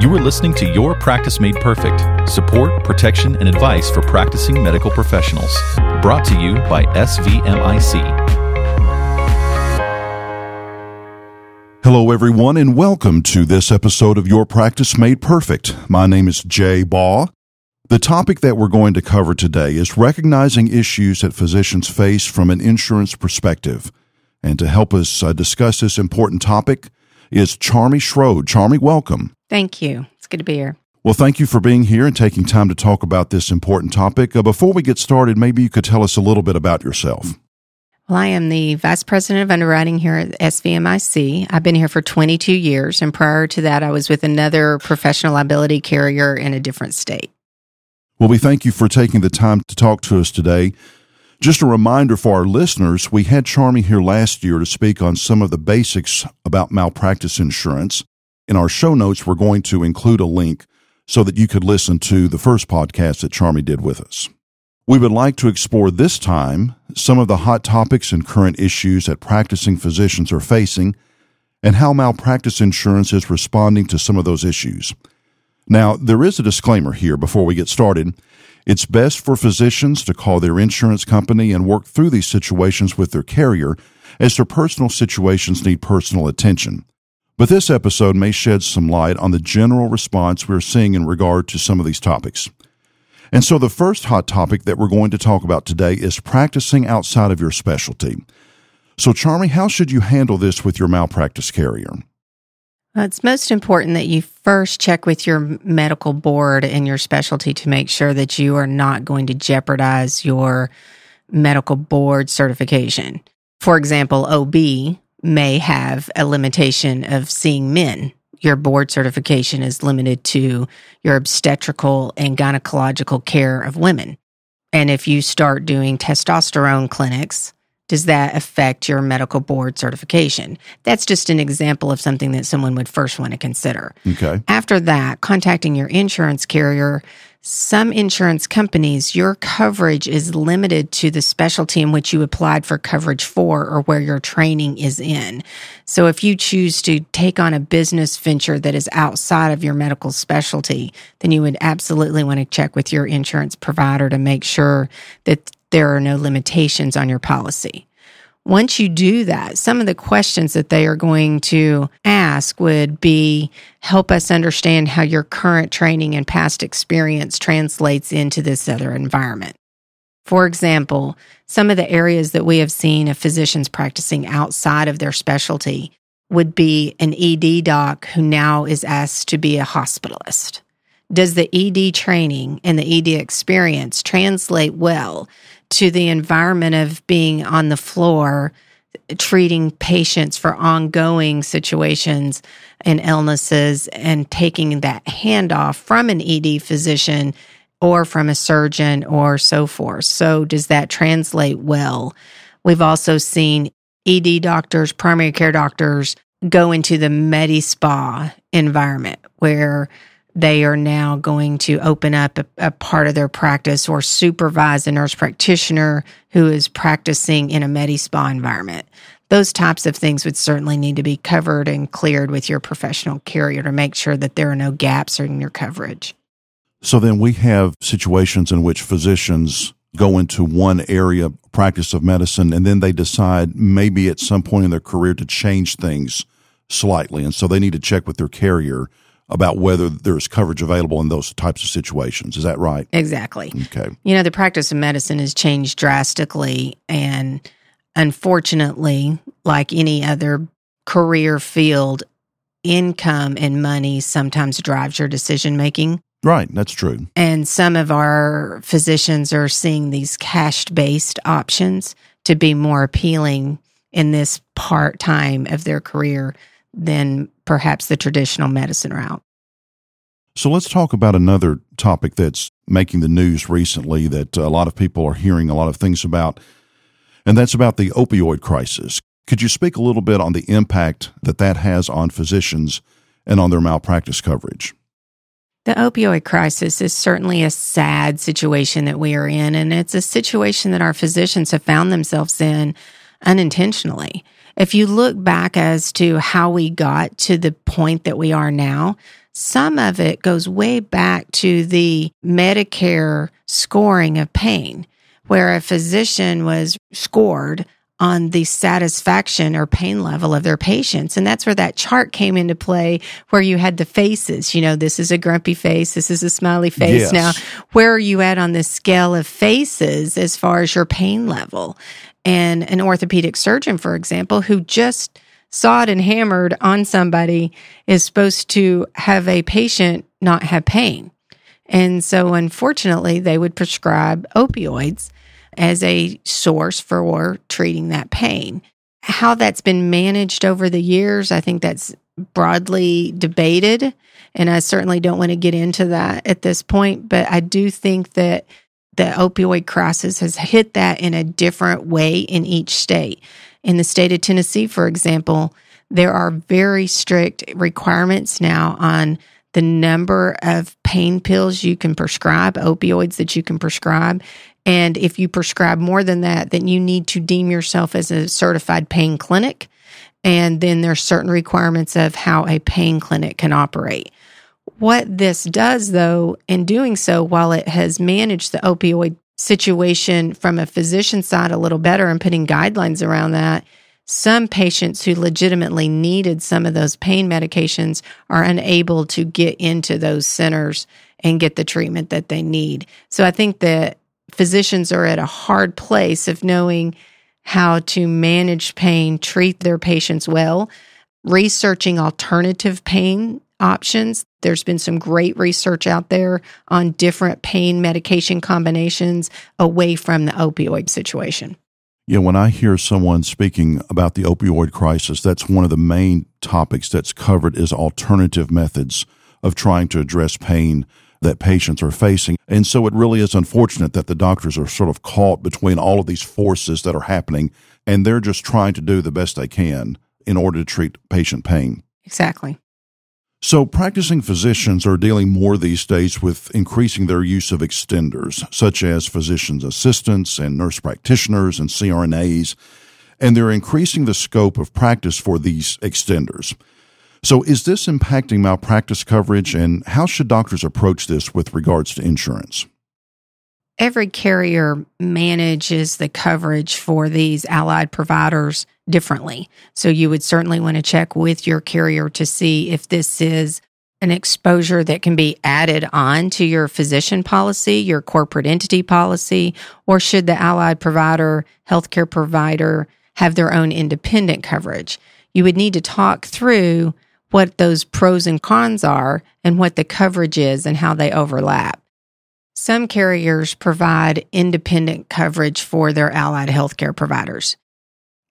You are listening to Your Practice Made Perfect support, protection, and advice for practicing medical professionals. Brought to you by SVMIC. Hello, everyone, and welcome to this episode of Your Practice Made Perfect. My name is Jay Baugh. The topic that we're going to cover today is recognizing issues that physicians face from an insurance perspective. And to help us uh, discuss this important topic is Charmy Schroed. Charmy, welcome. Thank you. It's good to be here. Well, thank you for being here and taking time to talk about this important topic. Uh, before we get started, maybe you could tell us a little bit about yourself. Well, I am the Vice President of Underwriting here at SVMIC. I've been here for 22 years, and prior to that, I was with another professional liability carrier in a different state. Well, we thank you for taking the time to talk to us today. Just a reminder for our listeners, we had Charmy here last year to speak on some of the basics about malpractice insurance. In our show notes, we're going to include a link so that you could listen to the first podcast that Charmy did with us. We would like to explore this time some of the hot topics and current issues that practicing physicians are facing and how malpractice insurance is responding to some of those issues. Now, there is a disclaimer here before we get started. It's best for physicians to call their insurance company and work through these situations with their carrier, as their personal situations need personal attention. But this episode may shed some light on the general response we're seeing in regard to some of these topics. And so, the first hot topic that we're going to talk about today is practicing outside of your specialty. So, Charmy, how should you handle this with your malpractice carrier? It's most important that you first check with your medical board and your specialty to make sure that you are not going to jeopardize your medical board certification. For example, OB may have a limitation of seeing men. Your board certification is limited to your obstetrical and gynecological care of women. And if you start doing testosterone clinics, does that affect your medical board certification? That's just an example of something that someone would first want to consider. Okay. After that, contacting your insurance carrier, some insurance companies, your coverage is limited to the specialty in which you applied for coverage for or where your training is in. So if you choose to take on a business venture that is outside of your medical specialty, then you would absolutely want to check with your insurance provider to make sure that there are no limitations on your policy. Once you do that, some of the questions that they are going to ask would be help us understand how your current training and past experience translates into this other environment. For example, some of the areas that we have seen of physicians practicing outside of their specialty would be an ED doc who now is asked to be a hospitalist. Does the ED training and the ED experience translate well to the environment of being on the floor treating patients for ongoing situations and illnesses and taking that handoff from an ED physician or from a surgeon or so forth. So, does that translate well? We've also seen ED doctors, primary care doctors go into the Medi Spa environment where they are now going to open up a, a, part of their practice or supervise a nurse practitioner who is practicing in a med spa environment. Those types of things would certainly need to be covered and cleared with your professional carrier to make sure that there are no gaps in your coverage. So then we have situations in which physicians go into one area practice of medicine and then they decide maybe at some point in their career to change things slightly and so they need to check with their carrier about whether there's coverage available in those types of situations. Is that right? Exactly. Okay. You know, the practice of medicine has changed drastically. And unfortunately, like any other career field, income and money sometimes drives your decision making. Right, that's true. And some of our physicians are seeing these cash based options to be more appealing in this part time of their career than perhaps the traditional medicine route. So let's talk about another topic that's making the news recently that a lot of people are hearing a lot of things about, and that's about the opioid crisis. Could you speak a little bit on the impact that that has on physicians and on their malpractice coverage? The opioid crisis is certainly a sad situation that we are in, and it's a situation that our physicians have found themselves in unintentionally. If you look back as to how we got to the point that we are now, some of it goes way back to the Medicare scoring of pain, where a physician was scored on the satisfaction or pain level of their patients. And that's where that chart came into play, where you had the faces. You know, this is a grumpy face, this is a smiley face. Yes. Now, where are you at on the scale of faces as far as your pain level? And an orthopedic surgeon, for example, who just sawed and hammered on somebody is supposed to have a patient not have pain. And so, unfortunately, they would prescribe opioids as a source for treating that pain. How that's been managed over the years, I think that's broadly debated. And I certainly don't want to get into that at this point. But I do think that the opioid crisis has hit that in a different way in each state. In the state of Tennessee, for example, there are very strict requirements now on the number of pain pills you can prescribe, opioids that you can prescribe. And if you prescribe more than that, then you need to deem yourself as a certified pain clinic. And then there's certain requirements of how a pain clinic can operate. What this does, though, in doing so, while it has managed the opioid situation from a physician side a little better and putting guidelines around that, some patients who legitimately needed some of those pain medications are unable to get into those centers and get the treatment that they need. So I think that physicians are at a hard place of knowing how to manage pain, treat their patients well, researching alternative pain options. There's been some great research out there on different pain medication combinations away from the opioid situation. Yeah, when I hear someone speaking about the opioid crisis, that's one of the main topics that's covered is alternative methods of trying to address pain that patients are facing. And so it really is unfortunate that the doctors are sort of caught between all of these forces that are happening and they're just trying to do the best they can in order to treat patient pain. Exactly. So, practicing physicians are dealing more these days with increasing their use of extenders, such as physician's assistants and nurse practitioners and CRNAs, and they're increasing the scope of practice for these extenders. So, is this impacting malpractice coverage, and how should doctors approach this with regards to insurance? Every carrier manages the coverage for these allied providers differently. So, you would certainly want to check with your carrier to see if this is an exposure that can be added on to your physician policy, your corporate entity policy, or should the allied provider, healthcare provider have their own independent coverage? You would need to talk through what those pros and cons are and what the coverage is and how they overlap. Some carriers provide independent coverage for their allied healthcare providers.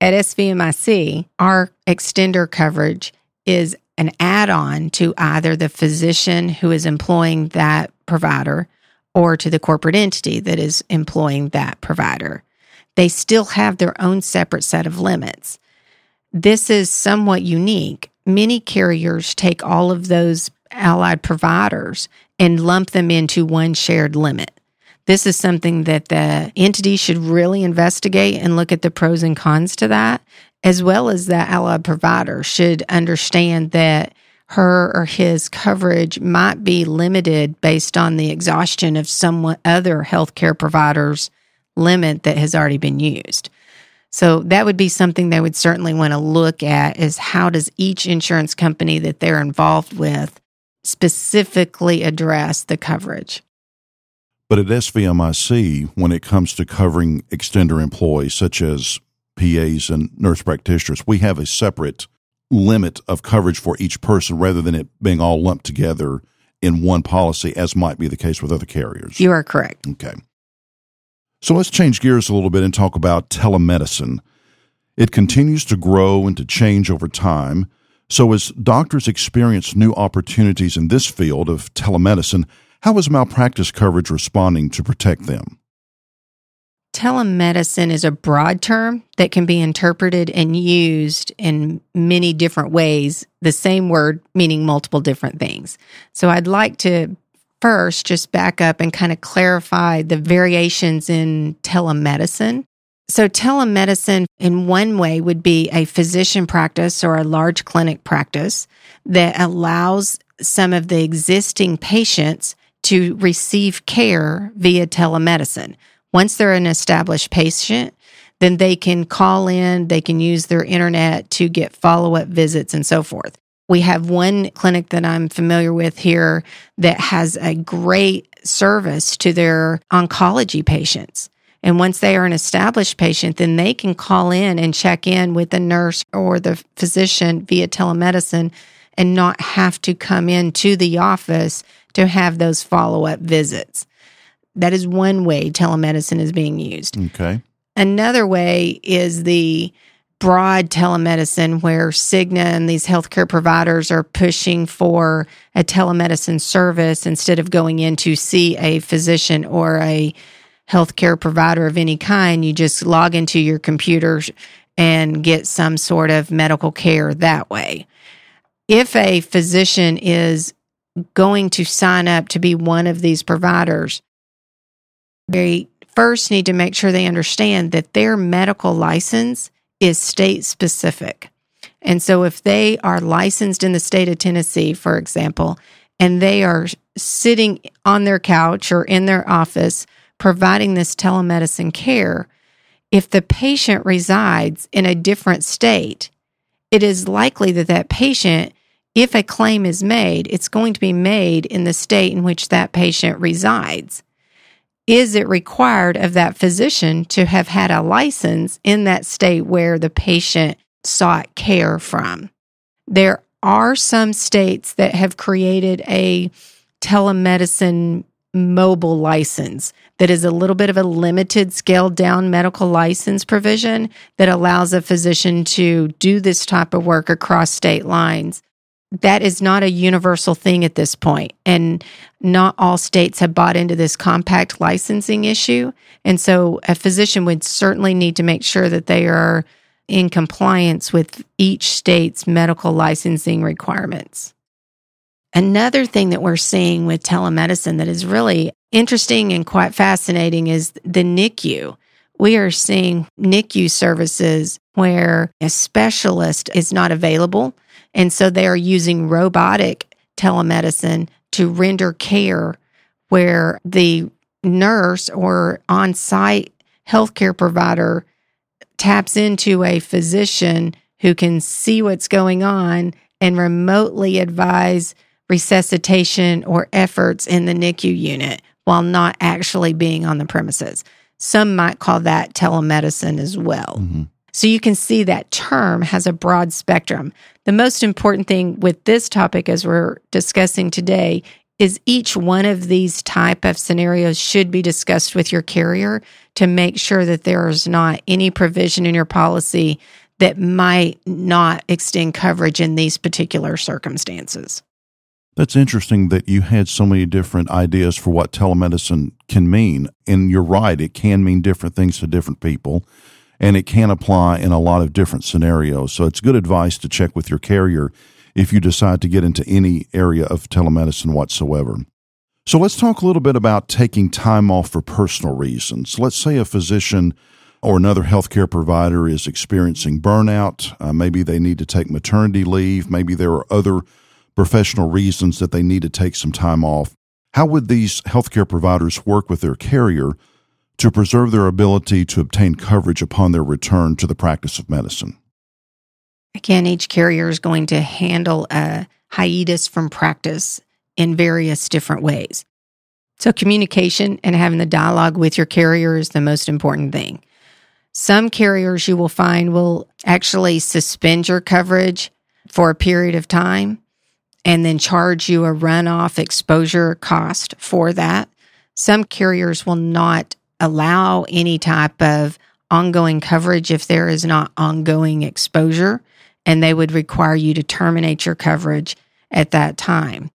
At SVMIC, our extender coverage is an add on to either the physician who is employing that provider or to the corporate entity that is employing that provider. They still have their own separate set of limits. This is somewhat unique. Many carriers take all of those allied providers and lump them into one shared limit. This is something that the entity should really investigate and look at the pros and cons to that, as well as the allied provider should understand that her or his coverage might be limited based on the exhaustion of some other healthcare provider's limit that has already been used. So that would be something they would certainly want to look at is how does each insurance company that they're involved with specifically address the coverage. But at SVMIC, when it comes to covering extender employees such as PAs and nurse practitioners, we have a separate limit of coverage for each person rather than it being all lumped together in one policy, as might be the case with other carriers. You are correct. Okay. So let's change gears a little bit and talk about telemedicine. It continues to grow and to change over time. So, as doctors experience new opportunities in this field of telemedicine, how is malpractice coverage responding to protect them? Telemedicine is a broad term that can be interpreted and used in many different ways, the same word meaning multiple different things. So, I'd like to first just back up and kind of clarify the variations in telemedicine. So, telemedicine in one way would be a physician practice or a large clinic practice that allows some of the existing patients to receive care via telemedicine. Once they're an established patient, then they can call in, they can use their internet to get follow up visits and so forth. We have one clinic that I'm familiar with here that has a great service to their oncology patients. And once they are an established patient, then they can call in and check in with the nurse or the physician via telemedicine and not have to come into the office to have those follow up visits. That is one way telemedicine is being used. Okay. Another way is the broad telemedicine where Cigna and these healthcare providers are pushing for a telemedicine service instead of going in to see a physician or a healthcare provider of any kind. You just log into your computer and get some sort of medical care that way. If a physician is going to sign up to be one of these providers, they first need to make sure they understand that their medical license is state specific. And so if they are licensed in the state of Tennessee, for example, and they are sitting on their couch or in their office providing this telemedicine care, if the patient resides in a different state, it is likely that that patient, if a claim is made, it's going to be made in the state in which that patient resides is it required of that physician to have had a license in that state where the patient sought care from? There are some states that have created a telemedicine mobile license that is a little bit of a limited scaled down medical license provision that allows a physician to do this type of work across state lines that is not a universal thing at this point and not all states have bought into this compact licensing issue and so a physician would certainly need to make sure that they are in compliance with each state's medical licensing requirements. Another thing that we're seeing with telemedicine that is really interesting and quite fascinating is the NICU we are seeing NICU services where a specialist is not available and so they are using robotic telemedicine to render care where the nurse or on site healthcare provider taps into a physician who can see what's going on and remotely advise resuscitation or efforts in the NICU unit while not actually being on the premises. Some might call that telemedicine as well. Mm-hmm. So you can see that term has a broad spectrum. The most important thing with this topic as we're discussing today is each one of these type of scenarios should be discussed with your carrier to make sure that there is not any provision in your policy that might not extend coverage in these particular circumstances. That's interesting that you had so many different ideas for what telemedicine can mean. And you're right, it can mean different things to different people and it can apply in a lot of different scenarios. So it's good advice to check with your carrier if you decide to get into any area of telemedicine whatsoever. So let's talk a little bit about taking time off for personal reasons. Let's say a physician or another healthcare provider is experiencing burnout. Uh, maybe they need to take maternity leave. Maybe there are other professional reasons that they need to take some time off. How would these healthcare providers work with their carrier to preserve their ability to obtain coverage upon their return to the practice of medicine. Again, each carrier is going to handle a hiatus from practice in various different ways. So, communication and having the dialogue with your carrier is the most important thing. Some carriers you will find will actually suspend your coverage for a period of time and then charge you a runoff exposure cost for that. Some carriers will not allow any type of ongoing coverage if there is not ongoing exposure, and they would require you to terminate your coverage at that time.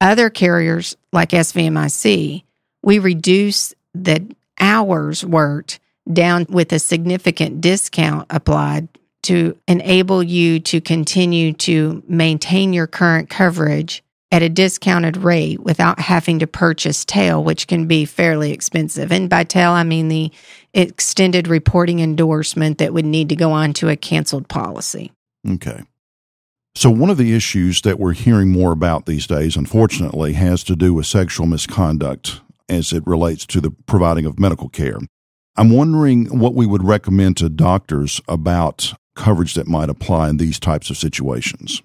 Other carriers like SVMIC, we reduce the hours worked down with a significant discount applied to enable you to continue to maintain your current coverage at a discounted rate without having to purchase tail, which can be fairly expensive. And by tail, I mean the extended reporting endorsement that would need to go on to a canceled policy. Okay. So, one of the issues that we're hearing more about these days, unfortunately, has to do with sexual misconduct as it relates to the providing of medical care. I'm wondering what we would recommend to doctors about coverage that might apply in these types of situations.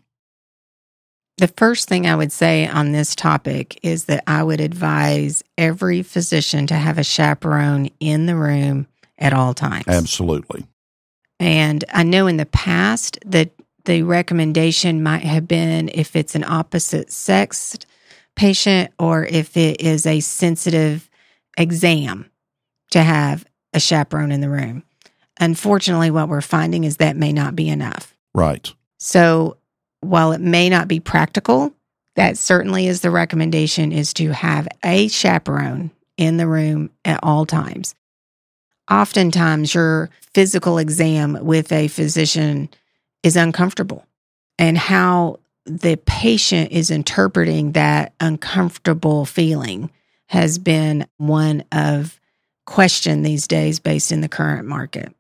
The first thing I would say on this topic is that I would advise every physician to have a chaperone in the room at all times. Absolutely. And I know in the past that the recommendation might have been if it's an opposite sex patient or if it is a sensitive exam to have a chaperone in the room. Unfortunately, what we're finding is that may not be enough. Right. So while it may not be practical, that certainly is the recommendation is to have a chaperone in the room at all times. Oftentimes, your physical exam with a physician is uncomfortable, and how the patient is interpreting that uncomfortable feeling has been one of question these days based in the current market.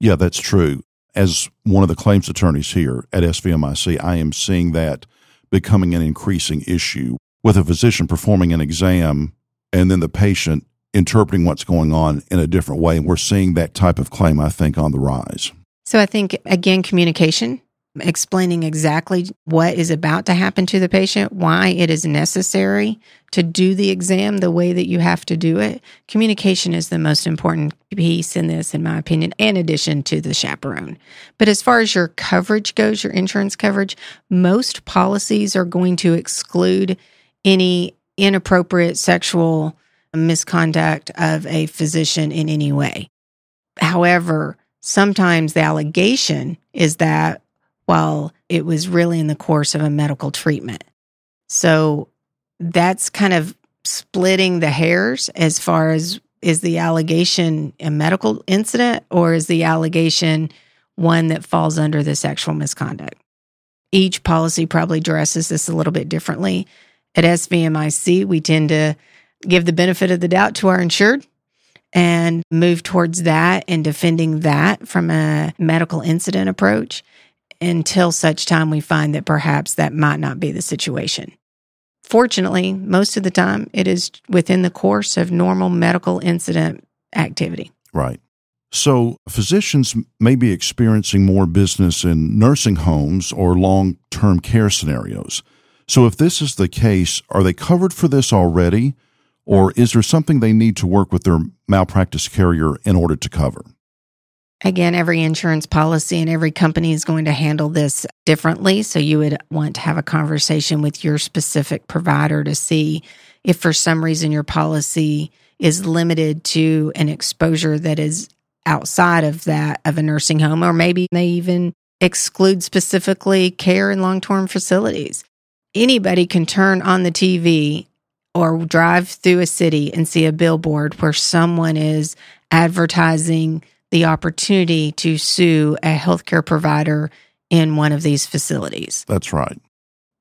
Yeah, that's true as one of the claims attorneys here at SVMIC, I am seeing that becoming an increasing issue with a physician performing an exam and then the patient interpreting what's going on in a different way. And we're seeing that type of claim, I think, on the rise. So I think, again, communication explaining exactly what is about to happen to the patient, why it is necessary to do the exam the way that you have to do it. Communication is the most important piece in this, in my opinion, in addition to the chaperone. But as far as your coverage goes, your insurance coverage, most policies are going to exclude any inappropriate sexual misconduct of a physician in any way. However, sometimes the allegation is that while it was really in the course of a medical treatment. So that's kind of splitting the hairs as far as is the allegation a medical incident or is the allegation one that falls under the sexual misconduct? Each policy probably addresses this a little bit differently. At SVMIC, we tend to give the benefit of the doubt to our insured and move towards that and defending that from a medical incident approach until such time we find that perhaps that might not be the situation. Fortunately, most of the time it is within the course of normal medical incident activity. Right. So, physicians may be experiencing more business in nursing homes or long term care scenarios. So, if this is the case, are they covered for this already? Or is there something they need to work with their malpractice carrier in order to cover? Again, every insurance policy and every company is going to handle this differently. So you would want to have a conversation with your specific provider to see if for some reason your policy is limited to an exposure that is outside of that of a nursing home, or maybe they even exclude specifically care in long term facilities. Anybody can turn on the TV or drive through a city and see a billboard where someone is advertising the opportunity to sue a healthcare provider in one of these facilities. That's right.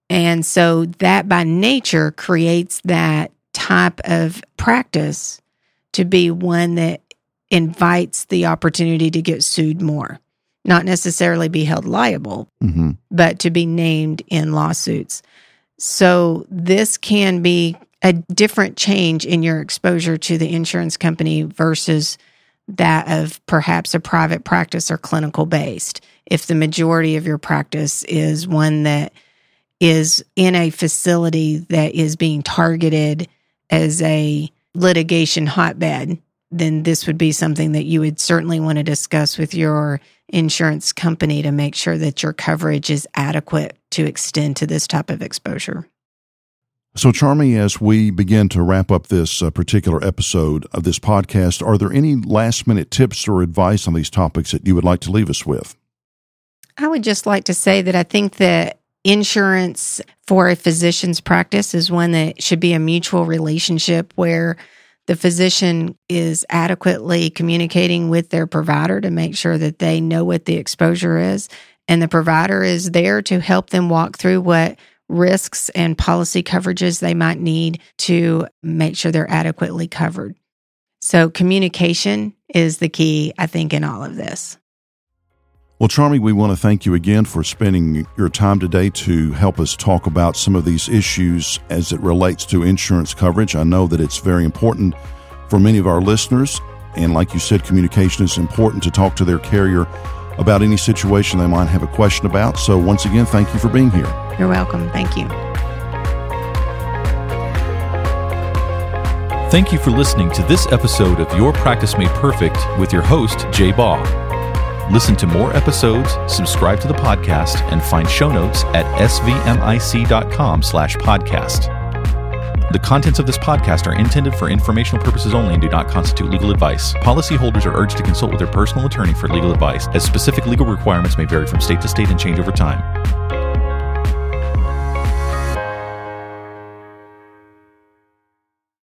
And so that by nature creates that type of practice to be one that invites the opportunity to get sued more, not necessarily be held liable, mm-hmm. but to be named in lawsuits. So this can be a different change in your exposure to the insurance company versus that of perhaps a private practice or clinical based. If the majority of your practice is one that is in a facility that is being targeted as a litigation hotbed, then this would be something that you would certainly want to discuss with your insurance company to make sure that your coverage is adequate to extend to this type of exposure. So, Charmy, as we begin to wrap up this uh, particular episode of this podcast, are there any last minute tips or advice on these topics that you would like to leave us with? I would just like to say that I think that insurance for a physician's practice is one that should be a mutual relationship where the physician is adequately communicating with their provider to make sure that they know what the exposure is. And the provider is there to help them walk through what risks and policy coverages they might need to make sure they're adequately covered. So, communication is the key, I think, in all of this. Well, Charmy, we want to thank you again for spending your time today to help us talk about some of these issues as it relates to insurance coverage. I know that it's very important for many of our listeners. And like you said, communication is important to talk to their carrier about any situation they might have a question about. So, once again, thank you for being here. You're welcome. Thank you. Thank you for listening to this episode of Your Practice Made Perfect with your host, Jay Baugh. Listen to more episodes, subscribe to the podcast, and find show notes at svmic.com slash podcast. The contents of this podcast are intended for informational purposes only and do not constitute legal advice. Policyholders are urged to consult with their personal attorney for legal advice, as specific legal requirements may vary from state to state and change over time.